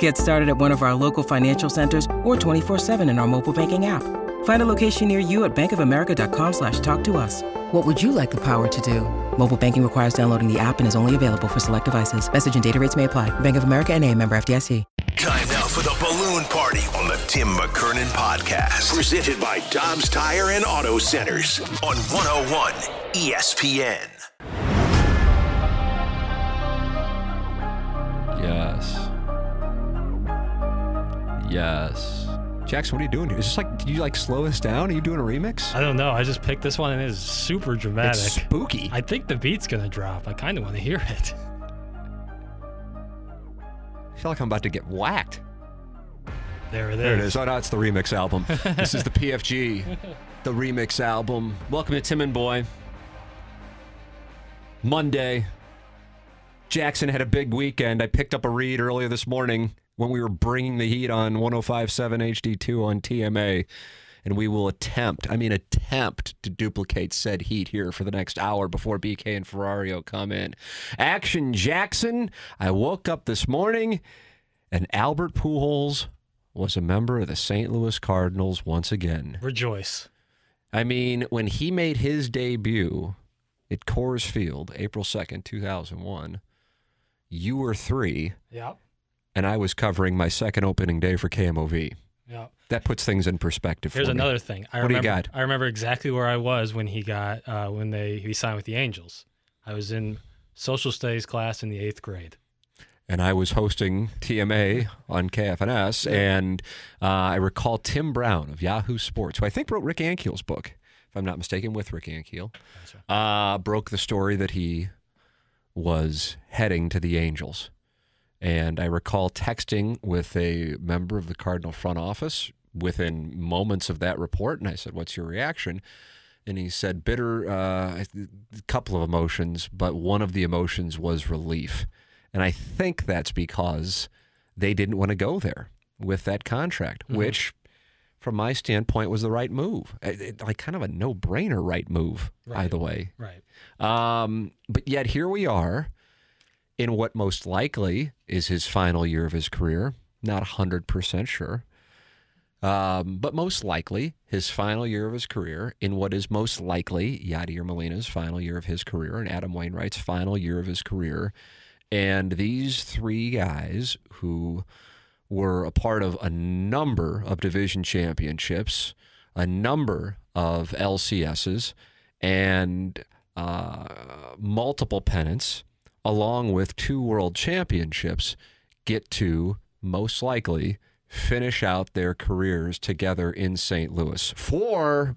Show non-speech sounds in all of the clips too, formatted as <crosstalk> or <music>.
Get started at one of our local financial centers or 24-7 in our mobile banking app. Find a location near you at bankofamerica.com slash talk to us. What would you like the power to do? Mobile banking requires downloading the app and is only available for select devices. Message and data rates may apply. Bank of America and a member FDIC. Time now for the balloon party on the Tim McKernan podcast. Presented by Dobbs Tire and Auto Centers on 101 ESPN. Yes. Yes. Jackson, what are you doing here? Is this like, did you like slow us down? Are you doing a remix? I don't know. I just picked this one and it is super dramatic. It's spooky. I think the beat's gonna drop. I kind of want to hear it. I feel like I'm about to get whacked. There it is. There it is. Oh, no, it's the remix album. <laughs> this is the PFG, the remix album. Welcome to Tim and Boy. Monday. Jackson had a big weekend. I picked up a read earlier this morning when we were bringing the heat on 1057 HD2 on TMA. And we will attempt, I mean, attempt to duplicate said heat here for the next hour before BK and Ferrario come in. Action Jackson. I woke up this morning and Albert Pujols was a member of the St. Louis Cardinals once again. Rejoice. I mean, when he made his debut at Coors Field, April 2nd, 2001, you were three, Yep. And I was covering my second opening day for KMOV. Yep. That puts things in perspective. Here's for me. another thing. I What do you remember, got? I remember exactly where I was when he got uh, when they he signed with the Angels. I was in social studies class in the eighth grade. and I was hosting TMA <laughs> on KFNS, and uh, I recall Tim Brown of Yahoo Sports, who I think wrote Rick Ankiel's book, if I'm not mistaken, with Rick Ankiel, uh, broke the story that he was heading to the Angels. And I recall texting with a member of the Cardinal front office within moments of that report, and I said, "What's your reaction?" And he said, "Bitter, uh, a couple of emotions, but one of the emotions was relief." And I think that's because they didn't want to go there with that contract, which, from my standpoint, was the right move. It- it- like kind of a no-brainer right move, either way. Right. Um, but yet here we are in what most likely is his final year of his career. Not 100% sure. Um, but most likely his final year of his career in what is most likely Yadier Molina's final year of his career and Adam Wainwright's final year of his career. And these three guys who were a part of a number of division championships, a number of LCSs, and uh, multiple pennants, along with two world championships, get to most likely finish out their careers together in St. Louis for,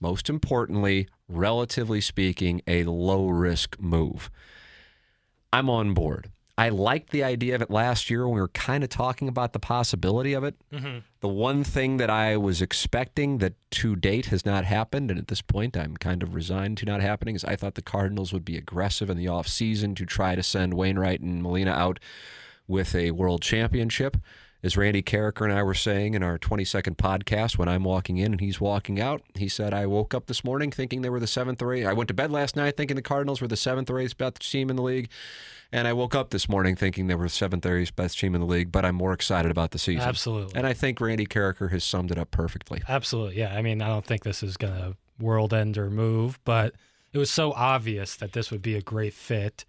most importantly, relatively speaking, a low risk move. I'm on board. I liked the idea of it last year when we were kind of talking about the possibility of it. Mm-hmm. The one thing that I was expecting that to date has not happened, and at this point I'm kind of resigned to not happening, is I thought the Cardinals would be aggressive in the offseason to try to send Wainwright and Molina out with a world championship. As Randy Karraker and I were saying in our 20 second podcast, when I'm walking in and he's walking out, he said, I woke up this morning thinking they were the seventh or eighth. I went to bed last night thinking the Cardinals were the seventh or eighth best team in the league. And I woke up this morning thinking they were the seventh or eighth best team in the league, but I'm more excited about the season. Absolutely. And I think Randy Karraker has summed it up perfectly. Absolutely. Yeah. I mean, I don't think this is going to world end or move, but it was so obvious that this would be a great fit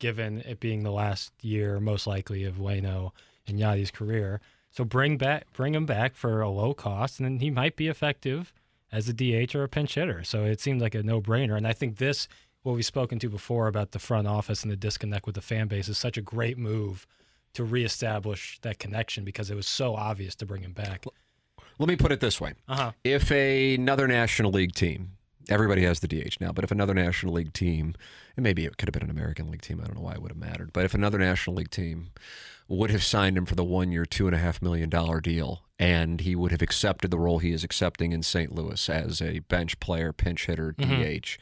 given it being the last year, most likely, of Wayno and Yadi's career. So bring back, bring him back for a low cost, and then he might be effective as a DH or a pinch hitter. So it seemed like a no brainer. And I think this, what we've spoken to before about the front office and the disconnect with the fan base, is such a great move to reestablish that connection because it was so obvious to bring him back. Let me put it this way. Uh huh. If a, another National League team, everybody has the DH now, but if another National League team, and maybe it could have been an American League team, I don't know why it would have mattered, but if another National League team would have signed him for the one year, two and a half million dollar deal, and he would have accepted the role he is accepting in St. Louis as a bench player, pinch hitter, mm-hmm. DH,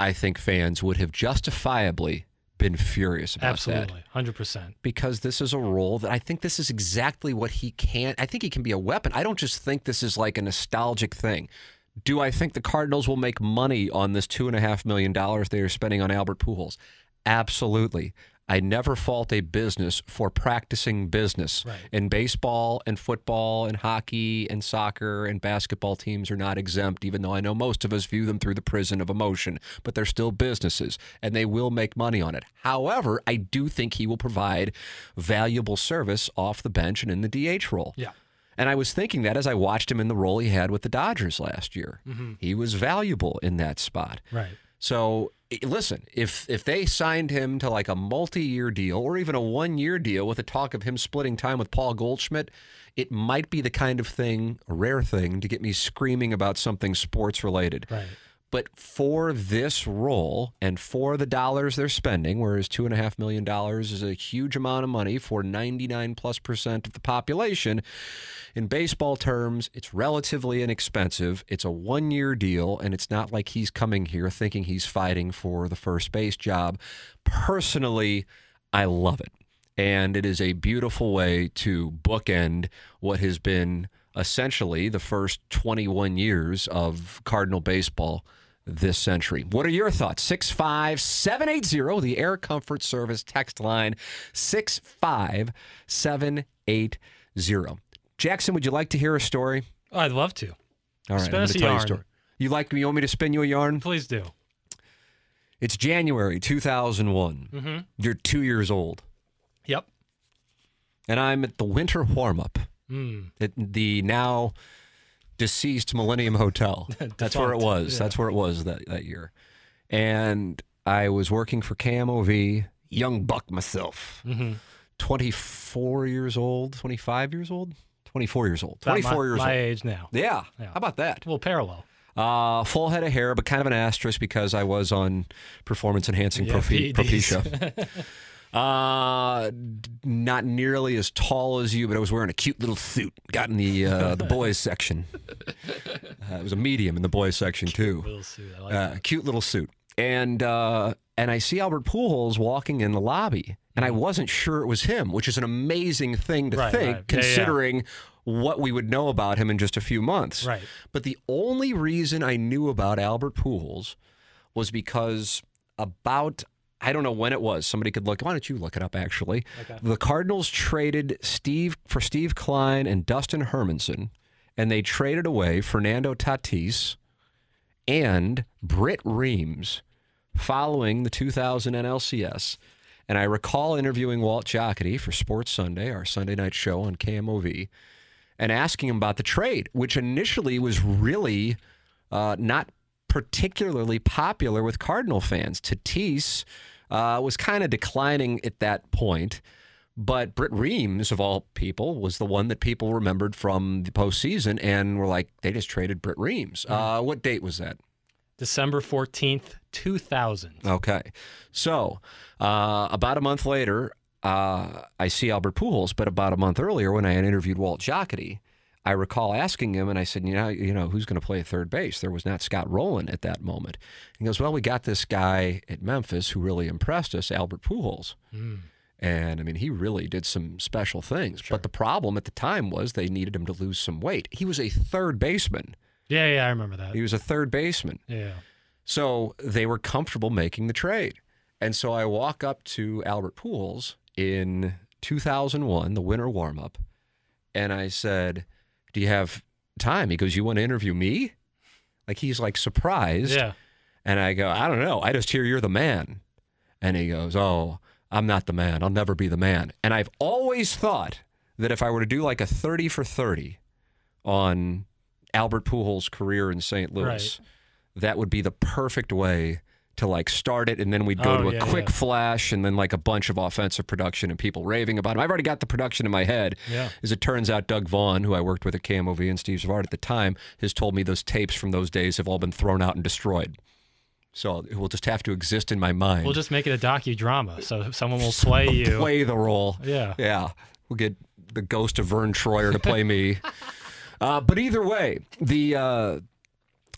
I think fans would have justifiably been furious about that Absolutely, hundred percent. because this is a role that I think this is exactly what he can. I think he can be a weapon. I don't just think this is like a nostalgic thing. Do I think the Cardinals will make money on this two and a half million dollars they are spending on Albert Pujols? Absolutely. I never fault a business for practicing business. Right. And baseball and football and hockey and soccer and basketball teams are not exempt, even though I know most of us view them through the prison of emotion, but they're still businesses and they will make money on it. However, I do think he will provide valuable service off the bench and in the DH role. Yeah. And I was thinking that as I watched him in the role he had with the Dodgers last year. Mm-hmm. He was valuable in that spot. Right. So listen, if if they signed him to like a multi-year deal or even a one-year deal with a talk of him splitting time with Paul Goldschmidt, it might be the kind of thing, a rare thing, to get me screaming about something sports related. Right. But for this role and for the dollars they're spending, whereas two and a half million dollars is a huge amount of money for 99 plus percent of the population, in baseball terms, it's relatively inexpensive. It's a one year deal, and it's not like he's coming here thinking he's fighting for the first base job. Personally, I love it. And it is a beautiful way to bookend what has been essentially the first 21 years of Cardinal baseball this century. What are your thoughts? 65780, the Air Comfort Service text line 65780. Jackson, would you like to hear a story? Oh, I'd love to. All right, Spin I'm us a tell you yarn. story. You like me? You want me to spin you a yarn? Please do. It's January 2001. Mm-hmm. You're two years old, Yep. and I'm at the winter warm up Mm. at the now deceased Millennium Hotel. <laughs> That's where it was. yeah. That's where it was that, that year. And I was working for KMOV, young buck myself, Mm-hmm. 24 years old, 25 years old, 24 years old, 24 my, years my old. age now. Yeah. Yeah. How about that? Little parallel. Uh, full head of hair, but kind of an asterisk because I was on performance enhancing Yeah, Propecia. <laughs> uh, not nearly as tall as you, but I was wearing a cute little suit. Got in the uh, the <laughs> boys section. Uh, it was a medium in the boys section too. Little suit. I like Uh, that. cute little suit. And uh, and I see Albert Pujols walking in the lobby, and I wasn't sure it was him, which is an amazing thing to Mm-hmm. Right, think, right. Yeah, yeah. considering what we would know about him in just a few months. Right. But the only reason I knew about Albert Pujols was because about I don't know when it was. Somebody could look. Why don't you look it up? Actually, Okay. the Cardinals traded Steve for Steve Kline and Dustin Hermanson, and they traded away Fernando Tatis and Britt Reames following the 2000 NLCS. And I recall interviewing Walt Jocketty for Sports Sunday, our Sunday night show on KMOV, and asking him about the trade, which initially was really uh, not particularly popular with Cardinal fans. Tatis uh, was kind of declining at that point. But Britt Reames, of all people, was the one that people remembered from the postseason and were like, they just traded Britt Reames. Uh, what date was that? December 14th, 2000. Okay. So, uh, about a month later, uh, I see Albert Pujols, but about a month earlier, when I had interviewed Walt Jocketty, I recall asking him, and I said, "You know, you know, who's going to play third base?" There was not Scott Rolen at that moment. He goes, "Well, we got this guy at Memphis who really impressed us, Albert Pujols." Mm. And I mean, he really did some special things. But the problem at the time was they needed him to lose some weight. He was a third baseman. Yeah, yeah, I remember that. He was a third baseman. Yeah. So they were comfortable making the trade. And so I walk up to Albert Pujols in 2001, the winter warm up, and I said, Do you have time? He goes, You want to interview me? Like he's like surprised. Yeah. And I go, I don't know. I just hear you're the man. And he goes, Oh, I'm not the man. I'll never be the man. And I've always thought that if I were to do like a 30 for 30 on Albert Pujols' career in St. Louis, Right. that would be the perfect way to like start it, and then we'd go Oh, to a yeah, quick yeah. flash, and then like a bunch of offensive production and people raving about him. I've already got the production in my head. Yeah. As it turns out, Doug Vaughn, who I worked with at KMOV and Steve Savard at the time, has told me those tapes from those days have all been thrown out and destroyed. So it will just have to exist in my mind. We'll just make it a docudrama, so someone will <laughs> play you. play the role. Yeah. Yeah. We'll get the ghost of Verne Troyer to play me. <laughs> uh, but either way, the, uh,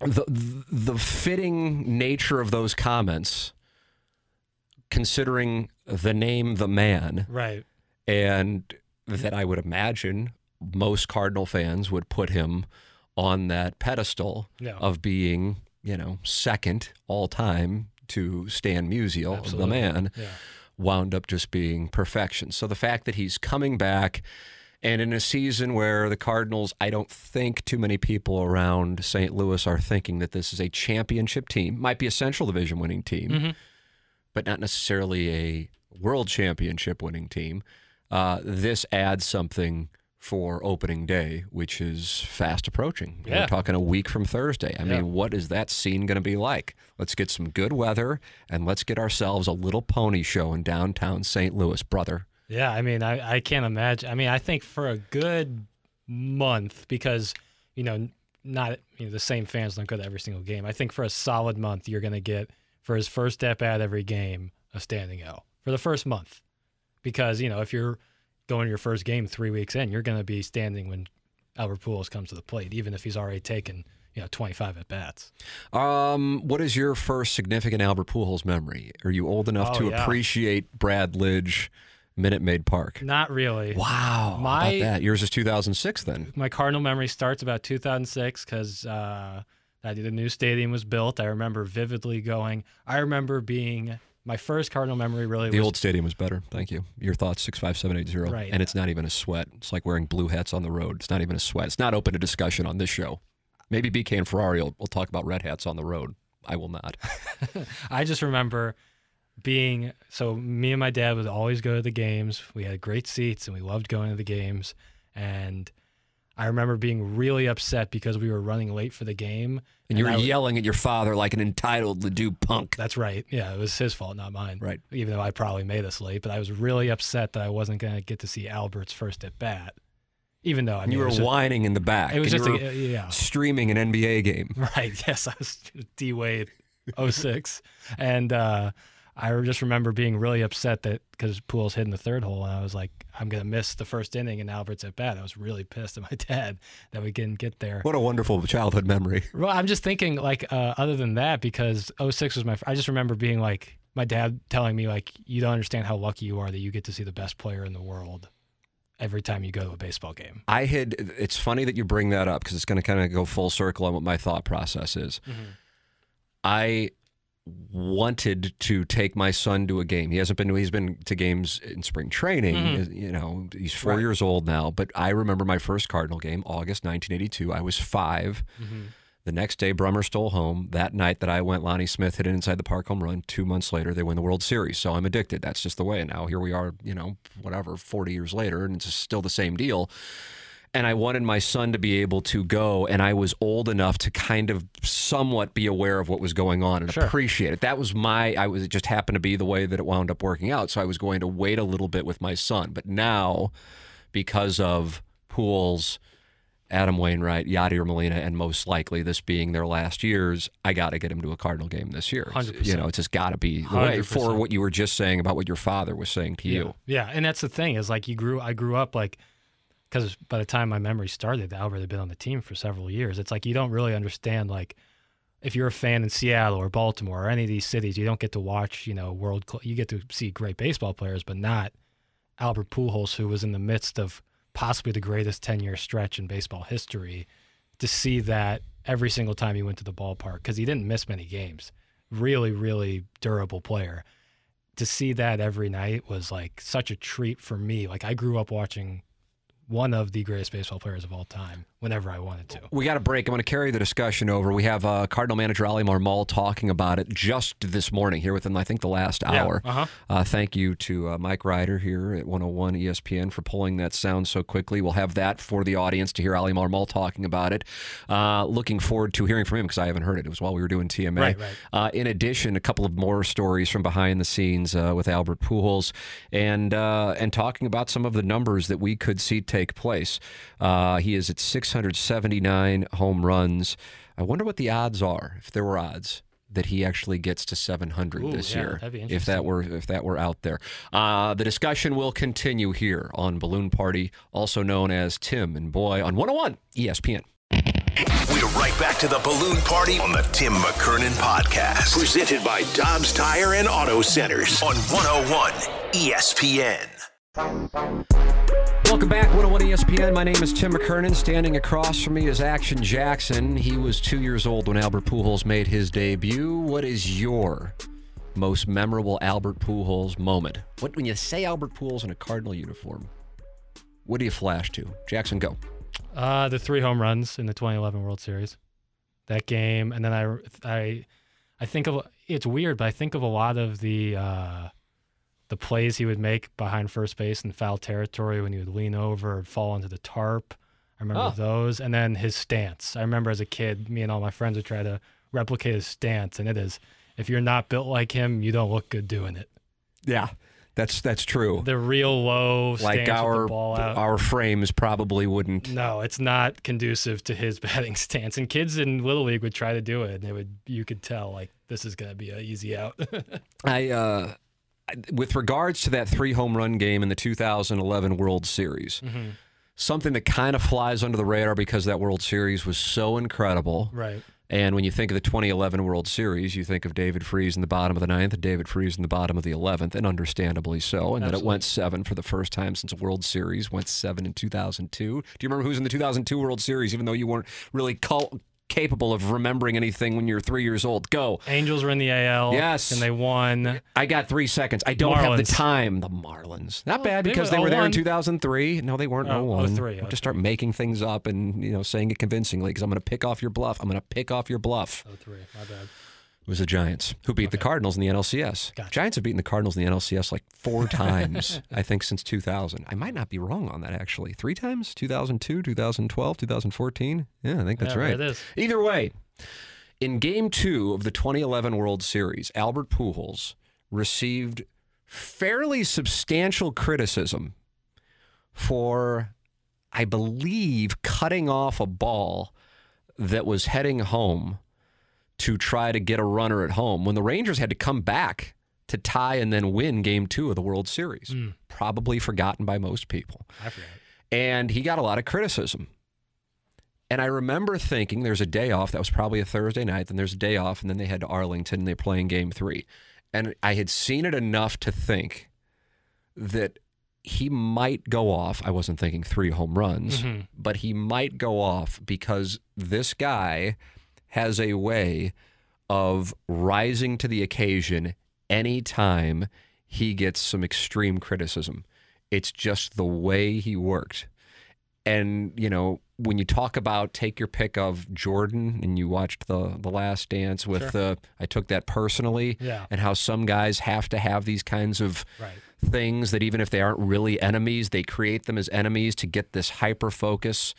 the the fitting nature of those comments, considering the name the man, Right. and that I would imagine most Cardinal fans would put him on that pedestal Yeah. of being, you know, second all time to Stan Musial, the man, Yeah. wound up just being perfection. So the fact that he's coming back and in a season where the Cardinals, I don't think too many people around St. Louis are thinking that this is a championship team, might be a Central Division winning team, but not necessarily a world championship winning team. Uh, this adds something for opening day, which is fast approaching. We're talking a week from Thursday. I Yeah. mean, what is that scene going to be like? Let's get some good weather and let's get ourselves a little pony show in downtown St. Louis, brother. Yeah, I mean, I, I can't imagine. I mean, I think for a good month, because, you know, not you know, the same fans don't go to every single game. I think for a solid month, you're going to get, for his first step at every game, a standing O for the first month. Because, you know, if you're going to your first game three weeks in, you're going to be standing when Albert Pujols comes to the plate, even if he's already taken, you know, 25 at bats. Um, what is your first significant Albert Pujols memory? Are you old enough Oh, to yeah. appreciate Brad Lidge, Minute Maid Park? Not really. Wow, My- about that? Yours is 2006 then. my Cardinal memory starts about 2006 because uh, that- the new stadium was built. I remember vividly going. I remember being my first Cardinal memory really The was old stadium was better. Thank you. Your thoughts, 65780. Right. And it's not even a sweat. It's like wearing blue hats on the road. It's not even a sweat. It's not open to discussion on this show. Maybe BK and Ferrari will, will talk about red hats on the road. I will not. <laughs> I just remember being so me and my dad would always go to the games. We had great seats and we loved going to the games. And I remember being really upset because we were running late for the game. And you were would- yelling at your father like an entitled Ladue punk. That's right. Yeah, it was his fault, not mine. Right. Even though I probably made us late, but I was really upset that I wasn't going to get to see Albert's first at bat. Even though I And mean, you were was just- whining in the back. it was just you a, yeah. streaming an NBA game. <laughs> Right. Yes, I was <laughs> D Wade 06. and uh, I just remember being really upset that because Pujols hit in the third hole, and I was like, I'm going to miss the first inning and Albert's at bat. I was really pissed at my <laughs> dad that we didn't get there. What a wonderful childhood memory. <laughs> Well, I'm just thinking, like, uh, other than that, because 06 was my, I just remember being like, my dad telling me, like, you don't understand how lucky you are that you get to see the best player in the world every time you go to a baseball game. I had. It's funny that you bring that up because it's going to kind of go full circle on what my thought process is. I wanted to take my son to a game. He hasn't been. To, he's been to games in spring training. Mm-hmm. You know, he's four Right. years old now. But I remember my first Cardinal game, August 1982. I was 5 mm-hmm. The next day, Brummer stole home. That night that I went, Lonnie Smith hit it inside the park home run. Two months later, they win the World Series. So I'm addicted. That's just the way. And now here we are, you know, whatever, 40 years later, and it's still the same deal. And I wanted my son to be able to go, and I was old enough to kind of somewhat be aware of what was going on and Sure. appreciate it. That was my, I was, it just happened to be the way that it wound up working out. So I was going to wait a little bit with my son. But now, because of Pujols, Adam Wainwright, Yadier Molina, and most likely this being their last years, I got to get him to a Cardinal game this year. 100%. You know, it's just got to be the way for what you were just saying about what your father was saying to you. Yeah, and that's the thing is like you grew. I grew up like because by the time my memory started, Albert had been on the team for several years. It's like you don't really understand like if you're a fan in Seattle or Baltimore or any of these cities, you don't get to watch you know world. Cl- you get to see great baseball players, but not Albert Pujols, who was in the midst of possibly the greatest ten year stretch in baseball history. To see that every single time he went to the ballpark because he didn't miss many games. Really, really durable player to see that every night was like such a treat for me. Like I grew up watching one of the greatest baseball players of all time whenever I wanted to. We got a break. I'm going to carry the discussion over. We have uh, Cardinal manager Oli Marmol talking about it just this morning here within, I think, the last Yeah, hour. uh-huh. Uh, thank you to uh, Mike Ryder here at 101 ESPN for pulling that sound so quickly. We'll have that for the audience to hear Oli Marmol talking about it. Uh, looking forward to hearing from him because I haven't heard it. It was while we were doing TMA. Right, right. Uh, in addition, a couple of more stories from behind the scenes uh, with Albert Pujols, and uh, and talking about some of the numbers that we could see take place. Uh, he is at 679 home runs. I wonder what the odds are, if there were odds. That he actually gets to 700 Ooh, this yeah, year, that'd be if that were if that were out there. Uh, the discussion will continue here on Balloon Party, also known as Tim and Boy on 101 ESPN. We're right back to the balloon party on the Tim McKernan podcast. Presented by Dobbs Tire and Auto Centers on 101 ESPN. Welcome back, 101 ESPN. My name is Tim McKernan. Standing across from me is Action Jackson. He was two years old when Albert Pujols made his debut. What is your most memorable Albert Pujols moment? What when you say Albert Pujols in a Cardinal uniform? What do you flash to? Jackson, go. Uh, the three home runs in the 2011 World Series, that game, and then I, I, I think of it's weird, but I think of a lot of the uh, the plays he would make behind first base in foul territory when he would lean over or fall into the tarp. I remember Oh. those, and then his stance. I remember as a kid, me and all my friends would try to replicate his stance, and it is if you're not built like him, you don't look good doing it. Yeah, that's that's true. The real low like stance with our the ball out. our frames probably wouldn't. No, it's not conducive to his <laughs> batting stance. And kids in little league would try to do it, and it would you could tell like this is gonna be an easy out. <laughs> I uh, I- with regards to that three home run game in the 2011 World Series, mm-hmm. something that kind of flies under the radar because that World Series was so incredible. right. And when you think of the 2011 World Series, you think of David Freese in the bottom of the ninth and David Freese in the bottom of the 11th, and understandably so. And that it went seven for the first time since a World Series, went seven in 2002. Do you remember who's in the 2002 World Series, even though you weren't really cul- capable of remembering anything when you were three years old? Go. Angels were in the AL. Yes. and they won. I got three seconds. I don't have the time. The Marlins. Not Oh, bad they because were they were there in 2003. No, they weren't Oh, 01. 03, Just start making things up and you know saying it convincingly because I'm going to pick off your bluff. I'm going to pick off your bluff. Oh three, my bad. It was the Giants who beat the Cardinals in the NLCS. Gotcha. Giants have beaten the Cardinals in the NLCS like four <laughs> times, I think, since 2000. I might not be wrong on that actually. Three times? 2002, 2012, 2014. Yeah, I think that's Yeah, right. it is. Either way, in game two of the 2011 World Series, Albert Pujols received fairly substantial criticism for, I believe, cutting off a ball that was heading home to try to get a runner at home when the Rangers had to come back to tie and then win game two of the World Series. Hmm. Probably forgotten by most people and he got a lot of criticism. And I remember thinking there's a day off. That was probably a Thursday night. Then there's a day off, and then they head to Arlington and they're playing game three. And I had seen it enough to think that he might go off. I wasn't thinking three home runs, mm-hmm. but he might go off because this guy has a way of rising to the occasion anytime he gets some extreme criticism. It's just the way he worked. And, you know, when you talk about take your pick of Jordan and you watched the the last dance with Sure. the I took that personally Yeah. and how some guys have to have these kinds of Right. things that even if they aren't really enemies, they create them as enemies to get this hyper focus.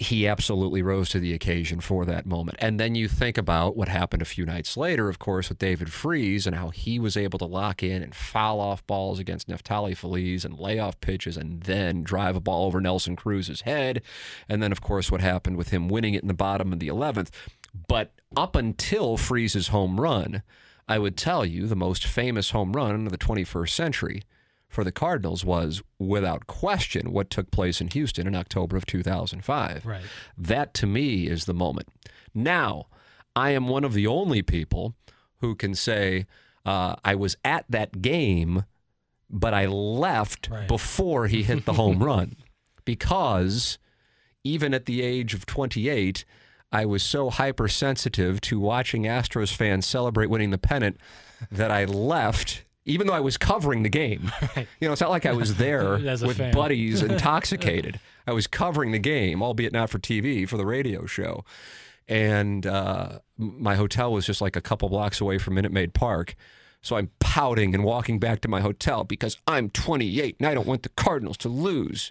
He absolutely rose to the occasion for that moment. And then you think about what happened a few nights later, of course, with David Freese and how he was able to lock in and foul off balls against Neftali Feliz and lay off pitches and then drive a ball over Nelson Cruz's head. And then, of course, what happened with him winning it in the bottom of the 11th. But up until Freese's home run, I would tell you the most famous home run of the 21st century for the Cardinals was, without question, what took place in Houston in October of 2005. Right. That to me is the moment. Now, I am one of the only people who can say uh, I was at that game, but I left Right. before he hit the home <laughs> run because even at the age of 28, I was so hypersensitive to watching Astros fans celebrate winning the pennant that I left even though I was covering the game. <laughs> You know, it's not like I was there <laughs> with fan. buddies <laughs> intoxicated. I was covering the game, albeit not for TV, for the radio show. And uh, my hotel was just like a couple blocks away from Minute Maid Park. So I'm pouting and walking back to my hotel because I'm 28 and I don't want the Cardinals to lose.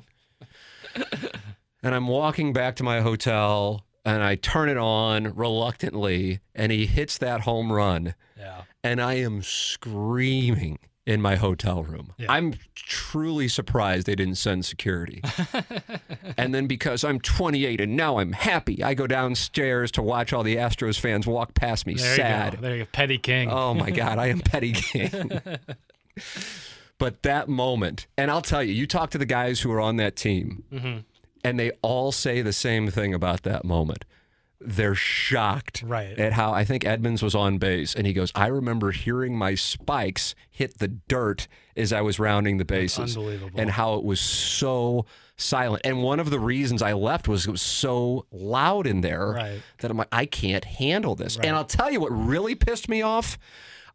and I'm walking back to my hotel and I turn it on reluctantly and he hits that home run Yeah. And I am screaming in my hotel room. Yeah. I'm truly surprised they didn't send security. <laughs> and then because I'm 28 and now I'm happy, I go downstairs to watch all the Astros fans walk past me There you sad. go. There you go. Petty King. Oh my God, I am petty <laughs> king. but that moment, and I'll tell you, you talk to the guys who are on that team, Mm-hmm. and they all say the same thing about that moment. They're shocked Right. at how I think Edmonds was on base, and he goes, "I remember hearing my spikes hit the dirt as I was rounding the bases, unbelievable. and how it was so silent. And one of the reasons I left was it was so loud in there Right. that I'm like, I can't handle this. Right. And I'll tell you what really pissed me off.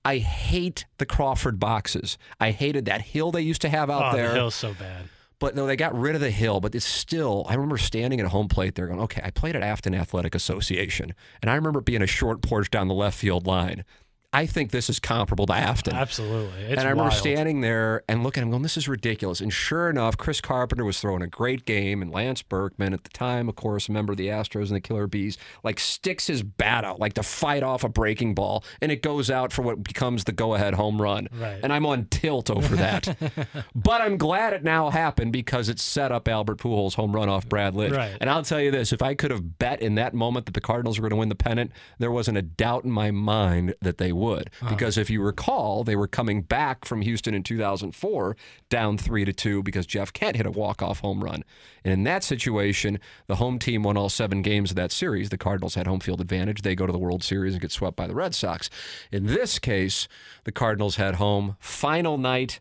I hate the Crawford boxes. I hated that hill they used to have out oh, there. the hill's so bad. But no, they got rid of the hill. But it's still, I remember standing at home plate there going, okay, I played at Affton Athletic Association. And I remember being a short porch down the left field line. I think this is comparable to Affton. Absolutely. It's and I remember wild. standing there and looking at him going, this is ridiculous. And sure enough, Chris Carpenter was throwing a great game. And Lance Berkman, at the time, of course, a member of the Astros and the Killer Bees, like sticks his bat out, like to fight off a breaking ball. And it goes out for what becomes the go ahead home run. Right. And I'm on tilt over that. <laughs> but I'm glad it now happened because it set up Albert Pujols' home run off Brad Lidge. Right. And I'll tell you this if I could have bet in that moment that the Cardinals were going to win the pennant, there wasn't a doubt in my mind that they would. Uh-huh. Because if you recall, they were coming back from Houston in 2004 down 3 to 2 because Jeff Kent hit a walk-off home run. And in that situation, the home team won all seven games of that series. The Cardinals had home field advantage. They go to the World Series and get swept by the Red Sox. In this case, the Cardinals had home final night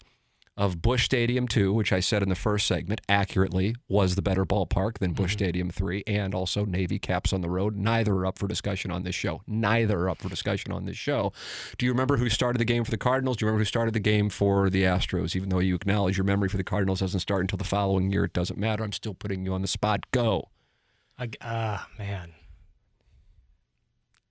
of Busch Stadium 2, which I said in the first segment accurately was the better ballpark than Busch Stadium 3, and also Navy Caps on the road. Neither are up for discussion on this show. Neither are up for discussion on this show. Do you remember who started the game for the Cardinals? Do you remember who started the game for the Astros? Even though you acknowledge your memory for the Cardinals doesn't start until the following year, it doesn't matter. I'm still putting you on the spot. Go. I- Ah, man.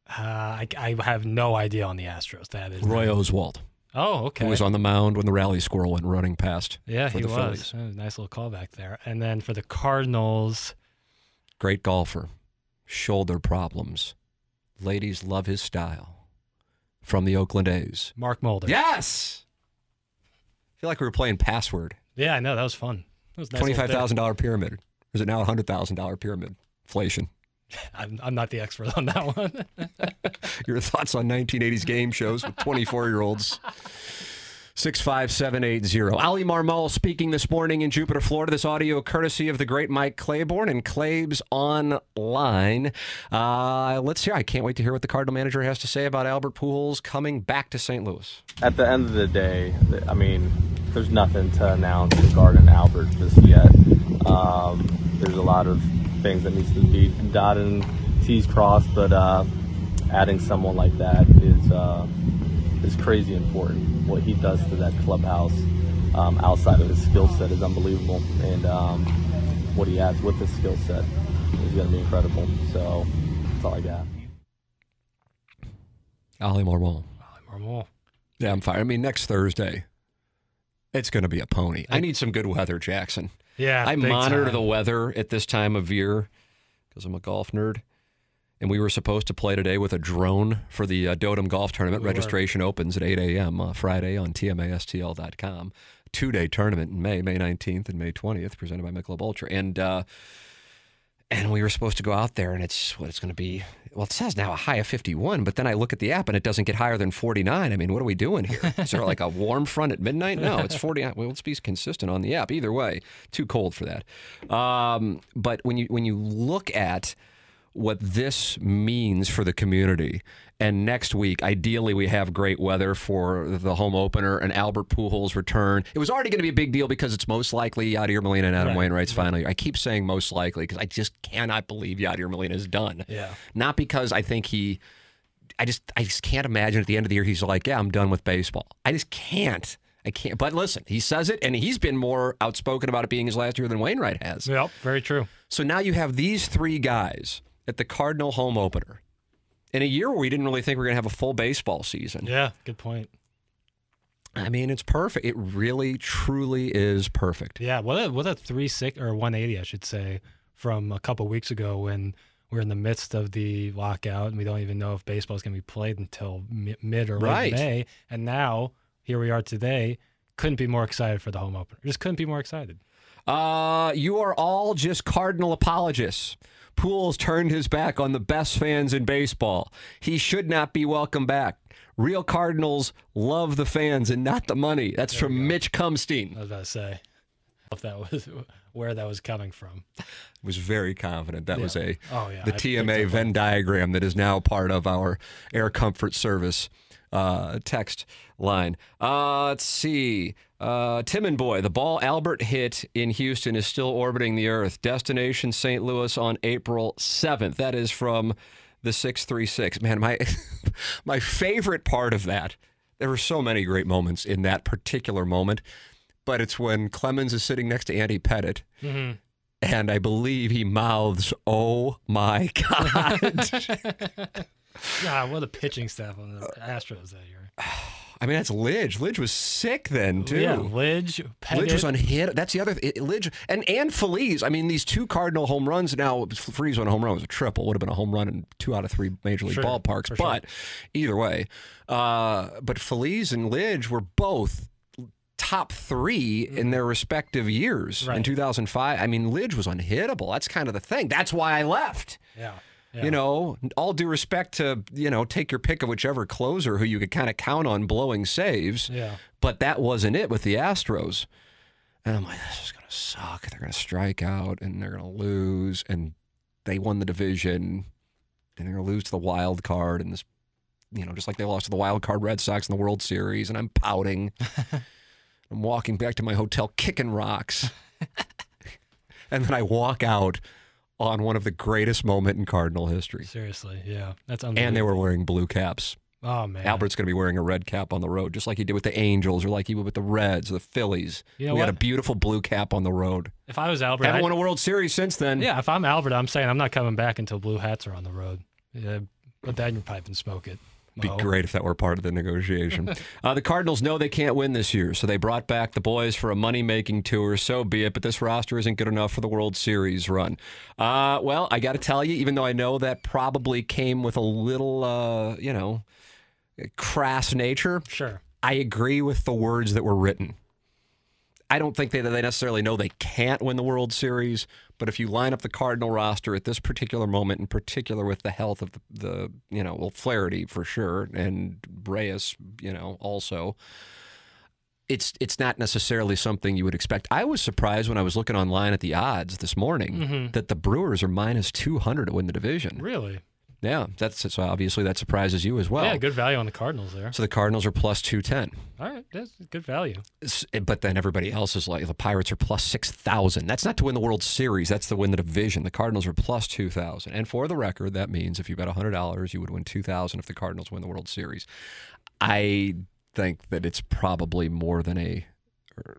Uh, I, I have no idea on the Astros. That is Roy Oswalt, Oh, okay. who was on the mound when the rally squirrel went running past. yeah, he was. Phillies. Nice little callback there. And then for the Cardinals, Great golfer. Shoulder problems. Ladies love his style. From the Oakland A's. Mark Mulder. Yes. I feel like we were playing password. Yeah, I know. That was fun. That was nice Twenty-five thousand dollar pyramid. Or is it now a hundred thousand dollar pyramid? Inflation. <laughs> I'm, I'm not the expert on that one. <laughs> Your thoughts on 1980s game shows with 24 year olds. 65780. Oli Marmol speaking this morning in Jupiter, Florida. This audio courtesy of the great Mike Claiborne and Claibs Online. Uh, let's hear. I can't wait to hear what the Cardinal manager has to say about Albert Pujols coming back to St. Louis. At the end of the day, I mean, there's nothing to announce regarding Albert just yet. Um, there's a lot of things that needs to be dotted and T's crossed, but uh, adding someone like that is uh, is crazy important. What he does to that clubhouse um, outside of his skill set is unbelievable, and um, what he adds with his skill set is going to be incredible. So that's all I got. Oli Marmol. Marmol. Yeah, I'm fine. I mean, next Thursday, it's going to be a pony. I need some good weather, Jackson. Yeah, I monitor time. the weather at this time of year because I'm a golf nerd. And we were supposed to play today with a drone for the uh, Dotem Golf Tournament. Registration opens at 8 a.m. Uh, Friday on TMASTL.com. Two day tournament in May, May 19th and May 20th, presented by Michelob Ultra. And uh, and we were supposed to go out there, and it's what it's going to be. Well, it says now a high of 51, but then I look at the app and it doesn't get higher than 49. I mean, what are we doing here? Is there like a warm front at midnight? No, it's 49. Well, let's be consistent on the app. Either way, too cold for that. Um, but when you when you look at what this means for the community. And next week, ideally, we have great weather for the home opener and Albert Pujols' return. It was already going to be a big deal because it's most likely Yadier Molina and Adam Right. Wainwright's final year. I keep saying most likely because I just cannot believe Yadier Molina is done. Yeah. Not because I think he I just I just can't imagine at the end of the year he's like, yeah, I'm done with baseball. I just can't. I can't. But listen, he says it, and he's been more outspoken about it being his last year than Wainwright has. Yep, very true. So now you have these three guys at the Cardinal home opener in a year where we didn't really think we were going to have a full baseball season. Yeah, good point. I mean, it's perfect. It really, truly is perfect. Yeah, what a what a three six or one eighty, I should say, from a couple weeks ago when we're in the midst of the lockout and we don't even know if baseball is going to be played until mi- mid or late Right. May. And now here we are today. Couldn't be more excited for the home opener. Just couldn't be more excited. Uh, you are all just Cardinal apologists. Pujols turned his back on the best fans in baseball. He should not be welcome back. Real Cardinals love the fans and not the money. That's from Mitch Cumstein. I was about to say if that was <laughs> where that was coming from. I <laughs> was very confident that was a Oh, yeah, the I TMA Venn diagram that is now part of our Air Comfort Service uh, text line. Uh, let's see. Uh, Tim and Boy, the ball Albert hit in Houston is still orbiting the Earth. Destination St. Louis on April 7th. That is from the 636. Man, my <laughs> my favorite part of that. There were so many great moments in that particular moment, but it's when Clemens is sitting next to Andy Pettitte and I believe he mouths, "Oh my <laughs> God!" <laughs> God, what a pitching staff on the Astros that year. <sighs> <sighs> <sighs> I mean, that's Lidge. Lidge was sick then too. Yeah, Lidge, Pettitte. Lidge was on hit. That's the other it, Lidge and and Feliz. I mean, these two Cardinal home runs. Now, Feliz on a home run was a triple. Would have been a home run in two out of three major league Sure, ballparks. for sure. But either way, uh, but Feliz and Lidge were both top three in their respective years in Mm-hmm. 2005. I mean, Lidge was unhittable. That's kind of the thing. That's why I left. yeah. You know, all due respect to, you know, take your pick of whichever closer who you could kind of count on blowing saves. Yeah. But that wasn't it with the Astros. And I'm like, this is going to suck. They're going to strike out and they're going to lose. And they won the division and they're going to lose to the wild card. And this, you know, just like they lost to the wild card Red Sox in the World Series. And I'm pouting. <laughs> I'm walking back to my hotel kicking rocks. <laughs> and then I walk out on one of the greatest moment in Cardinal history. Seriously, yeah. That's unbelievable. And they were wearing blue caps. Oh man. Albert's going to be wearing a red cap on the road, just like he did with the Angels or like he would with the Reds or the Phillies. You know we had a beautiful blue cap on the road. If I was Albert, Haven't I'd- won a World Series since then. yeah. If I'm Albert, I'm saying I'm not coming back until blue hats are on the road. Yeah, put that in your pipe and smoke it. Be Mo. great if that were part of the negotiation. <laughs> uh, the Cardinals know they can't win this year, so they brought back the boys for a money making tour. So be it, but this roster isn't good enough for the World Series run. Uh, well, I got to tell you, even though I know that probably came with a little, uh, you know, crass nature, Sure. I agree with the words that were written. I don't think they, they necessarily know they can't win the World Series, but if you line up the Cardinal roster at this particular moment, in particular with the health of the, the you know, well, Flaherty for sure, and Reyes, you know, also, it's it's not necessarily something you would expect. I was surprised when I was looking online at the odds this morning mm-hmm. that the Brewers are minus two hundred to win the division. Really? Yeah, that's so obviously that surprises you as well. yeah, good value on the Cardinals there. So the Cardinals are plus two ten. All right, that's good value. But then everybody else is like the Pirates are plus six thousand. That's not to win the World Series. That's to win the division. The Cardinals are plus two thousand. And for the record, that means if you bet hundred dollars, you would win two thousand if the Cardinals win the World Series. I think that it's probably more than a. Or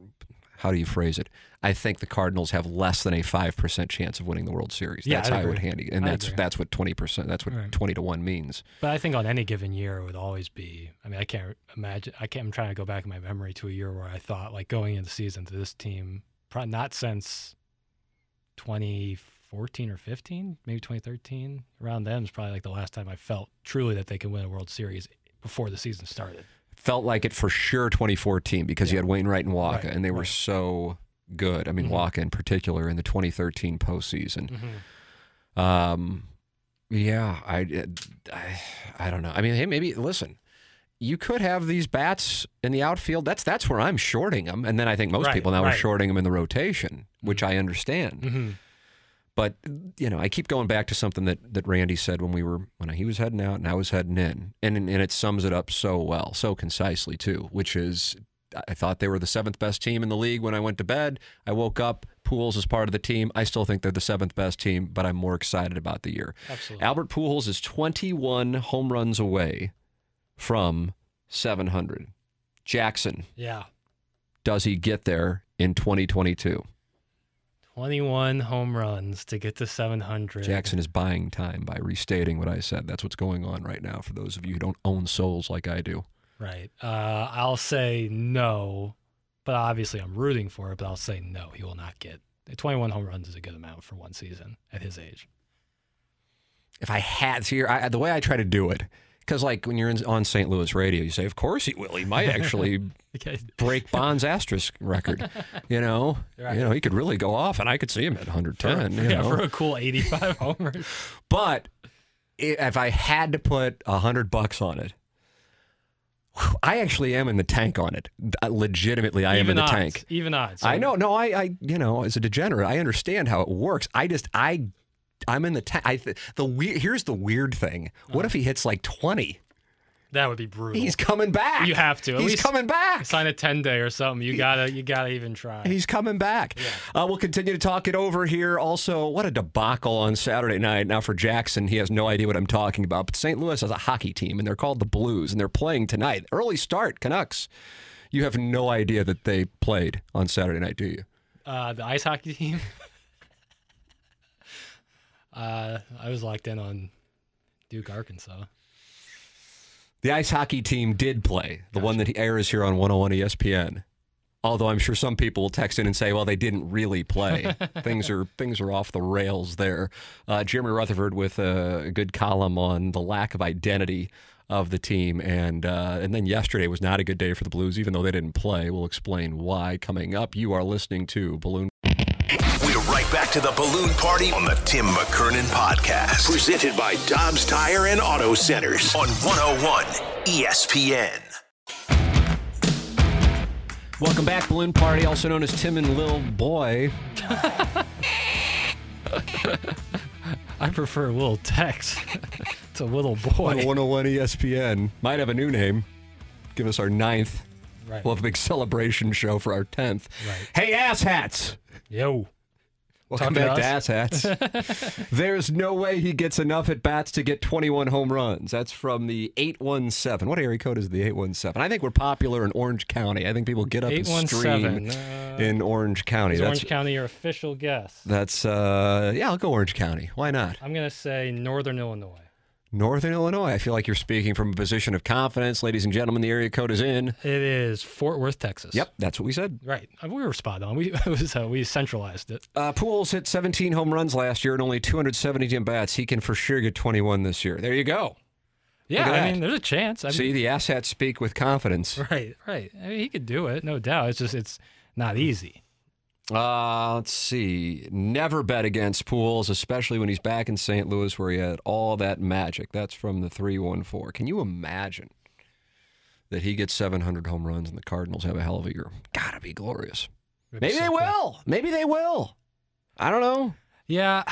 how do you phrase it? I think the Cardinals have less than a five percent chance of winning the World Series. Yeah, that's I'd how I would handy, and I'd that's agree. that's what twenty percent. That's what Right. twenty to one means. But I think on any given year, it would always be. I mean, I can't imagine. I can't. I'm trying to go back in my memory to a year where I thought, like, going into the season to this team, pro- not since 2014 or 15, maybe 2013. Around then is probably like the last time I felt truly that they could win a World Series before the season started. felt like it for sure 2014 because you had Wainwright and Wacha, Right, and they were right. so good. I mean, Mhm. Wacha in particular in the 2013 postseason. Mm-hmm. Um, yeah, I, I, I don't know. I mean, hey, maybe listen. You could have these bats in the outfield. That's that's where I'm shorting them, and then I think most Right, people now are shorting them in the rotation, which I understand. Mm-hmm. But you know, I keep going back to something that, that Randy said when we were when he was heading out and I was heading in, and and it sums it up so well, so concisely too. Which is I thought they were the seventh best team in the league when I went to bed. I woke up. Pujols is part of the team. I still think they're the seventh best team, but I'm more excited about the year. Absolutely. Albert Pujols is 21 home runs away from 700. Jackson, Yeah. does he get there in 2022? 21 home runs to get to 700. Jackson is buying time by restating what I said. That's what's going on right now for those of you who don't own souls like I do. Right. Uh, I'll say no, but obviously I'm rooting for it, but I'll say no. He will not get 21 home runs is a good amount for one season at his age. If I had I, the way I try to do it, because like when you're in, on St. Louis radio, you say, "Of course he will. He might actually <laughs> Okay. break Bonds' asterisk record." You know, Right. you know, he could really go off, and I could see him at 110. you yeah, know? for a cool 85 <laughs> homers. But if I had to put hundred bucks on it, <sighs> I actually am in the tank on it. Uh, Legitimately, I am in Even the odds. tank. Even odds. I know. No, I, I, you know, as a degenerate, I understand how it works. I just, I, I'm in the tank. I, th- the weird. Here's the weird thing. What if he hits like 20? That would be brutal. He's coming back. You have to. At He's coming back. Sign a 10 day or something. You gotta, you gotta even try. He's coming back. Uh, we'll continue to talk it over here. Also, what a debacle on Saturday night. Now, for Jackson, he has no idea what I'm talking about. But St. Louis has a hockey team, and they're called the Blues, and they're playing tonight. Early start, Canucks. You have no idea that they played on Saturday night, do you? Uh, the ice hockey team. <laughs> uh, I was locked in on Duke, Arkansas. The ice hockey team did play, the one that airs here on 101 ESPN. Although I'm sure some people will text in and say, "Well, they didn't really play. <laughs> things are things are off the rails there." Uh, Jeremy Rutherford with a good column on the lack of identity of the team, and uh, and then yesterday was not a good day for the Blues, even though they didn't play. We'll explain why coming up. You are listening to Balloon. We're back to the balloon party on the Tim McKernan podcast. Presented by Dobbs Tire and Auto Centers on 101 ESPN. Welcome back, Balloon Party, also known as Tim and Lil Boy. <laughs> I prefer little Tex to a little <laughs> boy. on 101 ESPN. Might have a new name. Give us our ninth. Right. We'll have a big celebration show for our 10th. Right. Hey, ass hats. Yo. Welcome back to to Ass Hats. <laughs> There's no way he gets enough at bats to get 21 home runs. That's from the 817. What area code is the 817? I think we're popular in Orange County. I think people get up and stream Uh, in Orange County. is That's Orange County your official guess? that's uh yeah, I'll go Orange County. Why not? I'm going to say Northern Illinois. Northern Illinois. I feel like you're speaking from a position of confidence. Ladies and gentlemen, the area code is in. It is Fort Worth, Texas. Yep, that's what we said. Right. Uh, We were spot on. We <laughs> was uh, we centralized it. Uh, Pujols hit 17 home runs last year and only 270 at bats. He can for sure get 21 this year. There you go. Yeah, I mean, there's a chance. I mean, See, the assets speak with confidence. right, right. I mean, he could do it, no doubt. It's just it's not easy. Uh, let's see. Never bet against Pujols, especially when he's back in St. Louis where he had all that magic. That's from the 314. Can you imagine that he gets 700 home runs and the Cardinals have a hell of a year? Gotta be glorious. It'd Maybe so they cool. will. Maybe they will. I don't know. Yeah,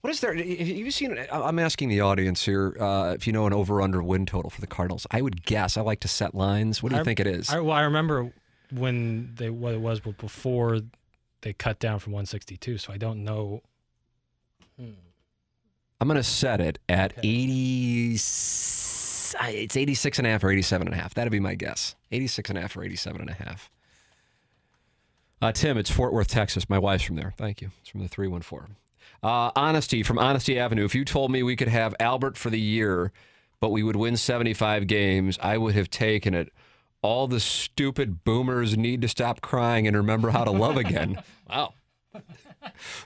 What is there? Have you seen? I'm asking the audience here uh, if you know an over/under win total for the Cardinals. I would guess. I like to set lines. What do you I- think it is? I, well, I remember when they what it was but before they cut down from 162. So I don't know. I'm going to set it at 80. It's 86 and a half or 87 and a half. That'd be my guess. 86 and a half or 87 and a half. Uh, Tim, it's Fort Worth, Texas. My wife's from there. Thank you. It's from the 314. Uh, Honesty from Honesty Avenue. If you told me we could have Albert for the year, but we would win 75 games, I would have taken it. All the stupid boomers need to stop crying and remember how to love again. <laughs> wow.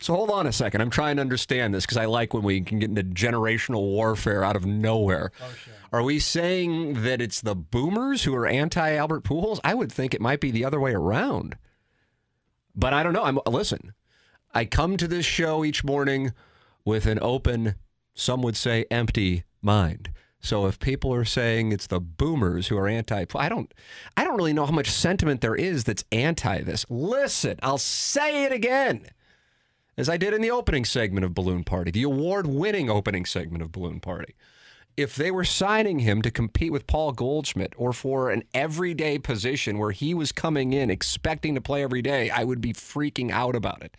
So hold on a second. I'm trying to understand this because I like when we can get into generational warfare out of nowhere. Oh, are we saying that it's the boomers who are anti Albert Pujols? I would think it might be the other way around. But I don't know. I'm listen. I come to this show each morning with an open, some would say empty mind. So if people are saying it's the boomers who are anti, I don't, I don't really know how much sentiment there is that's anti this. Listen, I'll say it again, as I did in the opening segment of Balloon Party, the award-winning opening segment of Balloon Party. if they were signing him to compete with Paul Goldschmidt or for an everyday position where he was coming in expecting to play every day, I would be freaking out about it.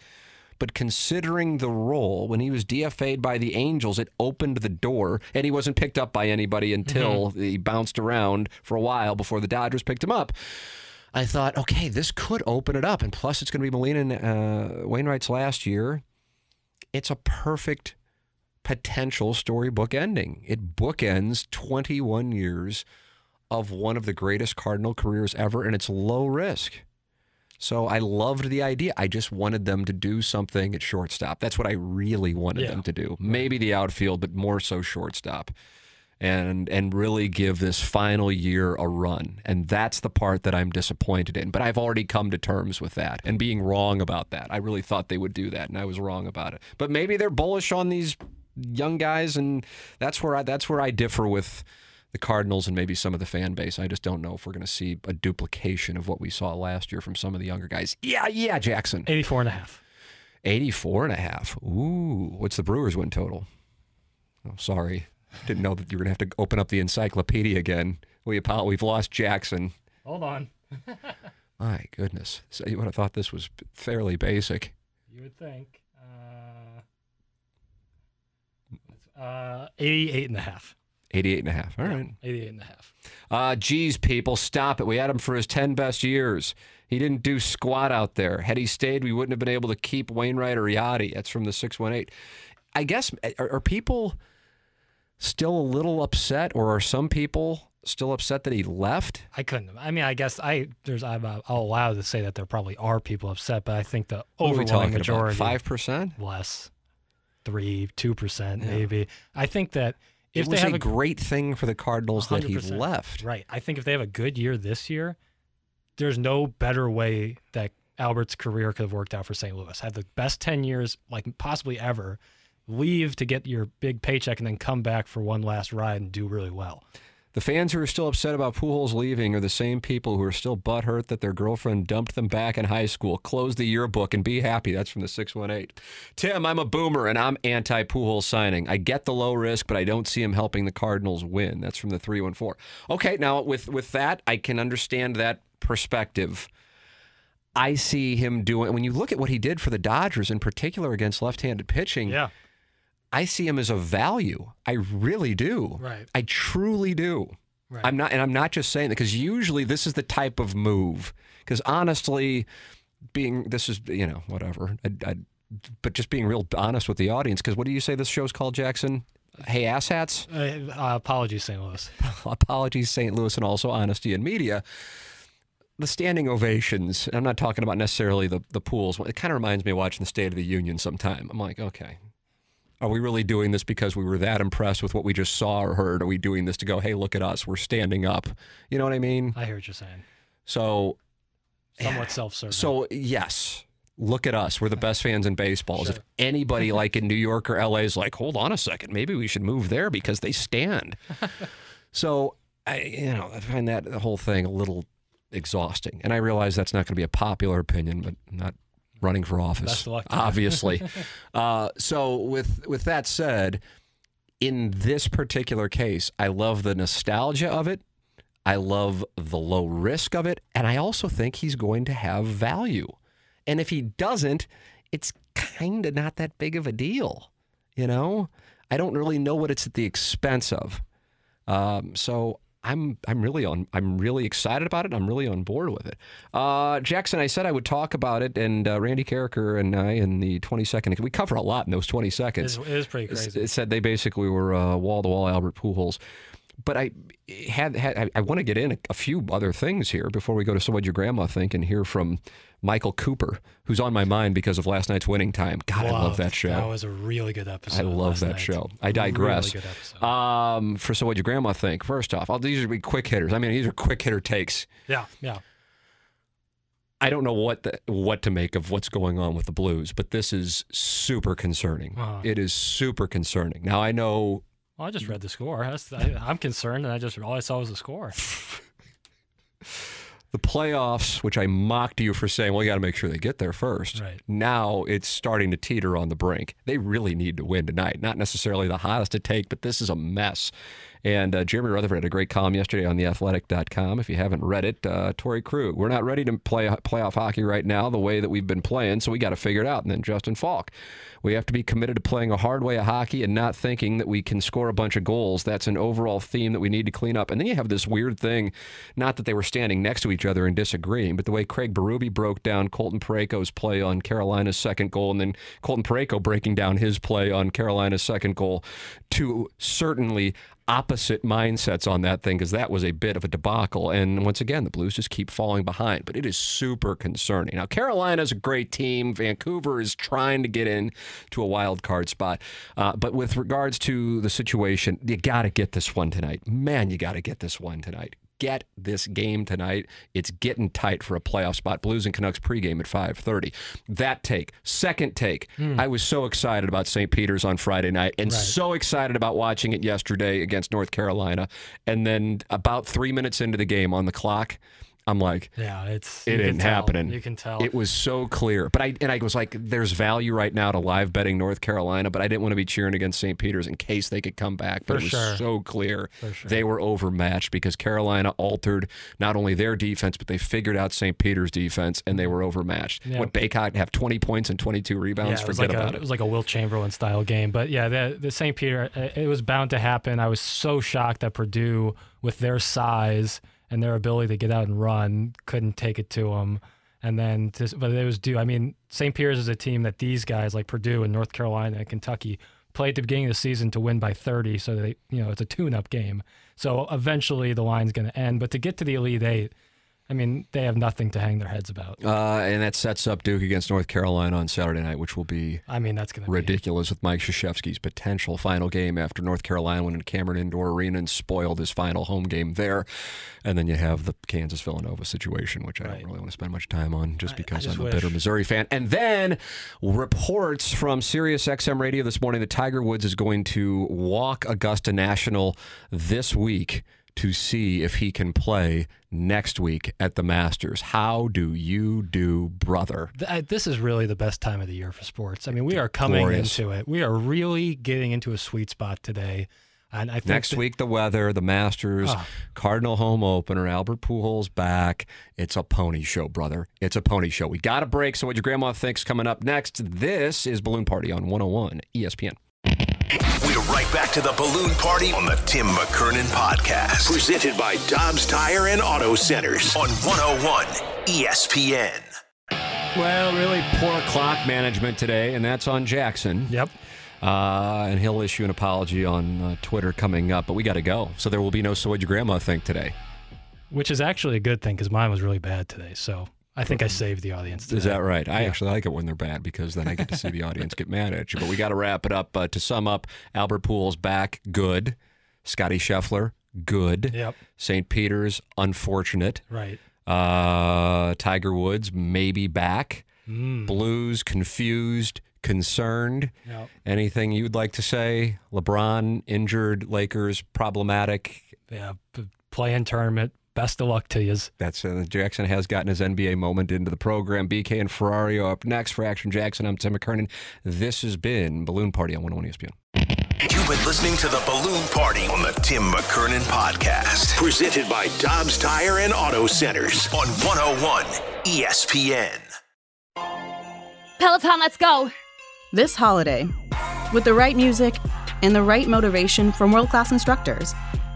But considering the role, when he was DFA'd by the Angels, it opened the door, and he wasn't picked up by anybody until he bounced around for a while before the Dodgers picked him up. I thought, okay, this could open it up. And plus, it's going to be Molina and uh, Wainwright's last year. It's a perfect potential storybook ending. It bookends 21 years of one of the greatest Cardinal careers ever, and it's low risk. So I loved the idea. I just wanted them to do something at shortstop. That's what I really wanted Yeah. them to do. Maybe the outfield, but more so shortstop. And and really give this final year a run. And that's the part that I'm disappointed in. But I've already come to terms with that and being wrong about that. I really thought they would do that and I was wrong about it. But maybe they're bullish on these young guys and that's where I that's where I differ with the Cardinals and maybe some of the fan base. I just don't know if we're going to see a duplication of what we saw last year from some of the younger guys. Yeah, yeah, Jackson. 84 and a half. 84 and a half. Ooh, what's the Brewers win total? Oh, sorry. Didn't know that you were going to have to open up the encyclopedia again. We apo- we've lost Jackson. Hold on. <laughs> My goodness. So you would have thought this was fairly basic. You would think. Uh, uh, 88 and a half. 88 and a half. All right. 88 and a half. Uh, geez, people, stop it. We had him for his 10 best years. He didn't do squat out there. Had he stayed, we wouldn't have been able to keep Wainwright or Yadi. That's from the 618. I guess, are, are people still a little upset, or are some people still upset that he left? I couldn't. I mean, I guess I there's I'm uh, I'll allow to say that there probably are people upset, but I think the What are we overwhelming majority about? 5%? less, three, two percent maybe. I think that if it they was have a a great thing for the Cardinals that he left. right, I think if they have a good year this year, there's no better way that Albert's career could have worked out for St. Louis. Have the best ten years, like possibly ever. Leave to get your big paycheck and then come back for one last ride and do really well. The fans who are still upset about Pujols leaving are the same people who are still butthurt that their girlfriend dumped them back in high school. Close the yearbook and be happy. That's from the 618. Tim, I'm a boomer and I'm anti Pujols signing. I get the low risk, but I don't see him helping the Cardinals win. That's from the 314. Okay, now with, with that, I can understand that perspective. I see him doing, when you look at what he did for the Dodgers, in particular against left handed pitching, Yeah, I see him as a value. I really do. Right. I truly do. Right. I'm not, and I'm not just saying that because usually this is the type of move. Because honestly, being this is you know whatever, I, I, but just being real honest with the audience. Because what do you say this show's called, Jackson? Hey, asshats. uh, uh, apologies, St. Louis. <laughs> Apologies, St. Louis, and also honesty in media. The standing ovations. I'm not talking about necessarily the the Pujols. It kind of reminds me of watching the State of the Union. Sometime I'm like, okay, are we really doing this because we were that impressed with what we just saw or heard? Are we doing this to go, hey, look at us, we're standing up? You know what I mean? I hear what you're saying. So, Somewhat self-serving. so yes, look at us. We're the best fans in baseball. If anybody <laughs> like in New York or LA is like, hold on a second, maybe we should move there because they stand. <laughs> so I, you know, I find that the whole thing a little exhausting, and I realize that's not going to be a popular opinion, but not running for office, Best of luck to obviously. <laughs> uh, so with with that said, in this particular case, I love the nostalgia of it. I love the low risk of it. And I also think he's going to have value. And if he doesn't, it's kind of not that big of a deal. You know, I don't really know what it's at the expense of. Um, so I'm I'm really on I'm really excited about it. I'm really on board with it. Uh, Jackson, I said I would talk about it, and uh, Randy Karraker and I in the 20 second. We cover a lot in those 20 seconds. it is pretty It said they basically were wall to wall Albert Pujols. But I had, had I, I want to get in a, a few other things here before we go to so what your grandma think and hear from Michael Cooper, who's on my mind because of last night's winning time. God, I love that show. That was a really good episode. I love that night. show. I digress. Really good episode. Um, for so what your grandma think? First off, all these are be quick hitters. I mean, these are quick hitter takes. yeah, yeah. I don't know what the, what to make of what's going on with the Blues, but this is super concerning. Uh-huh. It is super concerning. Now I know Well, I just read the score. I, I'm concerned, and I just all I saw was the score. <laughs> the playoffs, which I mocked you for saying, well, you got to make sure they get there first. Right. Now it's starting to teeter on the brink. They really need to win tonight. Not necessarily the hottest to take, but this is a mess. And uh, Jeremy Rutherford had a great column yesterday on theathletic.com. If you haven't read it, uh, Torrey Krug, we're not ready to play playoff hockey right now the way that we've been playing, so we got to figure it out. And then Justin Faulk, we have to be committed to playing a hard way of hockey and not thinking that we can score a bunch of goals. That's an overall theme that we need to clean up. And then you have this weird thing, not that they were standing next to each other and disagreeing, but the way Craig Berube broke down Colton Parayko's play on Carolina's second goal, and then Colton Parayko breaking down his play on Carolina's second goal, to certainly opposite mindsets on that thing because that was a bit of a debacle. And once again, the Blues just keep falling behind, but it is super concerning. Now, Carolina's a great team. Vancouver is trying to get in to a wild card spot. Uh, but with regards to the situation, you got to get this one tonight. Man, you got to get this one tonight get this game tonight. It's getting tight for a playoff spot. Blues and Canucks pregame at 5:30. That take. Second take. Hmm. I was so excited about St. Peter's on Friday night and Right. so excited about watching it yesterday against North Carolina. And then about 3 minutes into the game on the clock, I'm like Yeah, it's it ain't tell. happening. You can tell. It was so clear. But I and I was like, there's value right now to live betting North Carolina, but I didn't want to be cheering against St. Peter's in case they could come back. But For it was sure. so clear sure. they were overmatched because Carolina altered not only their defense, but they figured out St. Peter's defense and they were overmatched. Yeah. What Bacot have 20 points and 22 rebounds? yeah, Forget like about a, it. It was like a Wilt Chamberlain style game. But yeah, the, the St. Peter, it was bound to happen. I was so shocked that Purdue, with their size and their ability to get out and run, couldn't take it to them. And then, but it was due. I mean, St. Peter's is a team that these guys like Purdue and North Carolina and Kentucky played at the beginning of the season to win by 30. So they, you know, it's a tune-up game. So eventually the line's going to end. But to get to the Elite Eight, I mean, they have nothing to hang their heads about. uh, and that sets up Duke against North Carolina on Saturday night, which will be I mean, that's going to be ridiculous with Mike Krzyzewski's potential final game after North Carolina went into Cameron Indoor Arena and spoiled his final home game there. And then you have the Kansas Villanova situation, which I Right. don't really want to spend much time on just I- I because just I'm a bitter Missouri fan. And then reports from Sirius XM Radio this morning that Tiger Woods is going to walk Augusta National this week to see if he can play next week at the Masters. How do you do, brother? This is really the best time of the year for sports. I mean, we are coming Glorious. into it. We are really getting into a sweet spot today. And I think Next that- week, the weather, the Masters, Ah. Cardinal home opener, Albert Pujols back. It's a pony show, brother. It's a pony show. We got a break. So, what your grandma thinks coming up next? This is Balloon Party on 101 ESPN. We're right back to the balloon party on the Tim McKernan podcast. Presented by Dobbs Tire and Auto Centers on 101 ESPN. Well, really poor clock management today, and that's on Jackson. Yep. Uh, and he'll issue an apology on uh, Twitter coming up, but we got to go. So, there will be no So What'd Your Grandma Think today. Which is actually a good thing because mine was really bad today. So I think I saved the audience. Today. Is that right? I actually like it when they're bad because then I get to see the audience get mad at you. But we got to wrap it up. Uh, to sum up, Albert Pujols back, good. Scotty Scheffler, good. Yep. St. Peter's, unfortunate. Right. Uh, Tiger Woods, maybe back. Mm. Blues, confused, concerned. Yep. Anything you'd like to say? LeBron, injured. Lakers, problematic. Yeah. p- Play-in tournament. Best of luck to you. That's uh, Jackson has gotten his NBA moment into the program. BK and Ferrari are up next for Action Jackson. I'm Tim McKernan. This has been Balloon Party on 101 ESPN. You've been listening to the Balloon Party on the Tim McKernan podcast. Presented by Dobbs Tire and Auto Centers on 101 ESPN. Peloton, let's go. This holiday, with the right music and the right motivation from world class instructors,